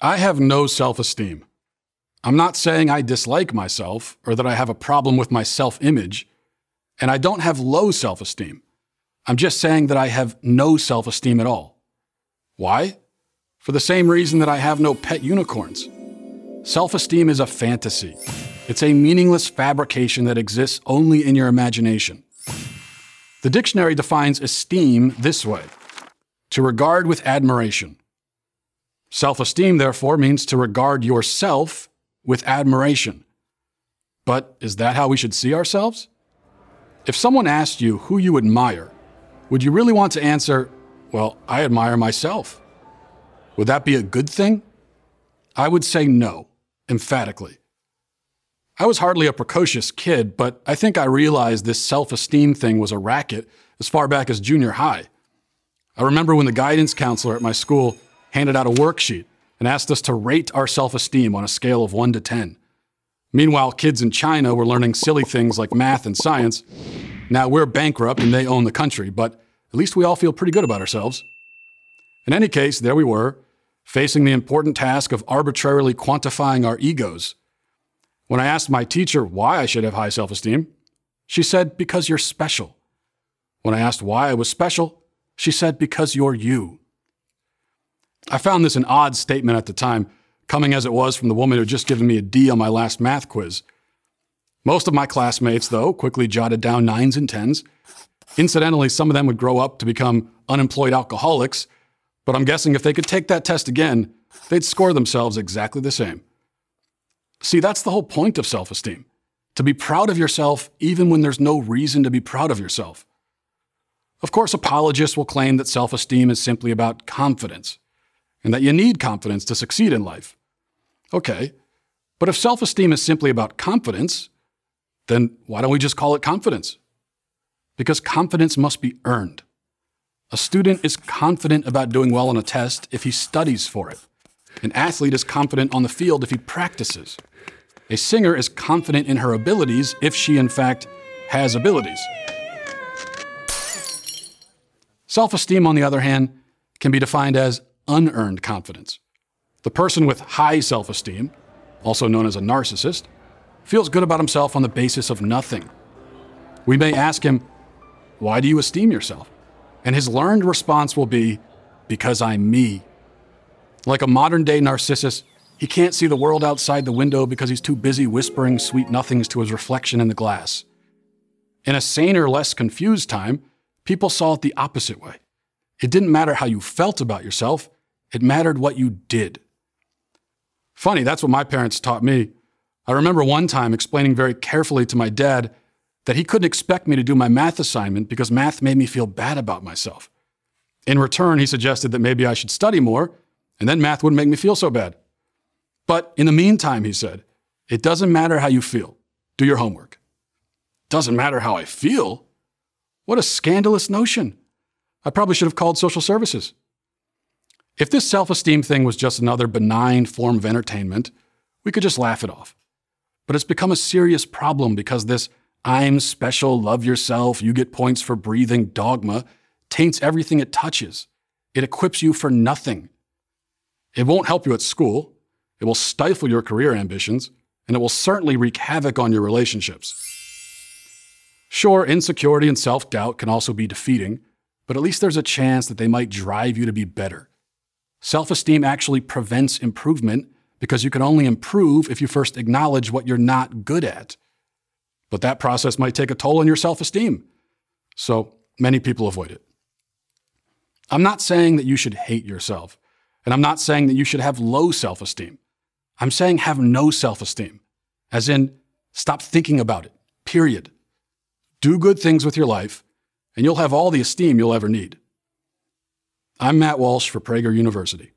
I have no self esteem. I'm not saying I dislike myself or that I have a problem with my self image, and I don't have low self esteem. I'm just saying that I have no self esteem at all. Why? For the same reason that I have no pet unicorns. Self esteem is a fantasy, it's a meaningless fabrication that exists only in your imagination. The dictionary defines esteem this way to regard with admiration. Self esteem, therefore, means to regard yourself with admiration. But is that how we should see ourselves? If someone asked you who you admire, would you really want to answer, Well, I admire myself? Would that be a good thing? I would say no, emphatically. I was hardly a precocious kid, but I think I realized this self esteem thing was a racket as far back as junior high. I remember when the guidance counselor at my school handed out a worksheet and asked us to rate our self esteem on a scale of 1 to 10. Meanwhile, kids in China were learning silly things like math and science. Now we're bankrupt and they own the country, but at least we all feel pretty good about ourselves. In any case, there we were, facing the important task of arbitrarily quantifying our egos. When I asked my teacher why I should have high self esteem, she said, Because you're special. When I asked why I was special, she said, Because you're you. I found this an odd statement at the time, coming as it was from the woman who had just given me a D on my last math quiz. Most of my classmates, though, quickly jotted down nines and tens. Incidentally, some of them would grow up to become unemployed alcoholics, but I'm guessing if they could take that test again, they'd score themselves exactly the same. See, that's the whole point of self esteem to be proud of yourself even when there's no reason to be proud of yourself. Of course, apologists will claim that self esteem is simply about confidence and that you need confidence to succeed in life. Okay, but if self esteem is simply about confidence, then why don't we just call it confidence? Because confidence must be earned. A student is confident about doing well on a test if he studies for it. An athlete is confident on the field if he practices. A singer is confident in her abilities if she, in fact, has abilities. Self esteem, on the other hand, can be defined as unearned confidence. The person with high self esteem, also known as a narcissist, feels good about himself on the basis of nothing. We may ask him, Why do you esteem yourself? And his learned response will be, Because I'm me. Like a modern day narcissus, he can't see the world outside the window because he's too busy whispering sweet nothings to his reflection in the glass. In a saner, less confused time, people saw it the opposite way. It didn't matter how you felt about yourself, it mattered what you did. Funny, that's what my parents taught me. I remember one time explaining very carefully to my dad that he couldn't expect me to do my math assignment because math made me feel bad about myself. In return, he suggested that maybe I should study more, and then math wouldn't make me feel so bad. But in the meantime, he said, it doesn't matter how you feel. Do your homework. Doesn't matter how I feel? What a scandalous notion. I probably should have called social services. If this self esteem thing was just another benign form of entertainment, we could just laugh it off. But it's become a serious problem because this I'm special, love yourself, you get points for breathing dogma taints everything it touches. It equips you for nothing. It won't help you at school, it will stifle your career ambitions, and it will certainly wreak havoc on your relationships. Sure, insecurity and self doubt can also be defeating, but at least there's a chance that they might drive you to be better. Self esteem actually prevents improvement because you can only improve if you first acknowledge what you're not good at. But that process might take a toll on your self esteem. So many people avoid it. I'm not saying that you should hate yourself, and I'm not saying that you should have low self esteem. I'm saying have no self esteem, as in, stop thinking about it, period. Do good things with your life, and you'll have all the esteem you'll ever need. I'm Matt Walsh for Prager University.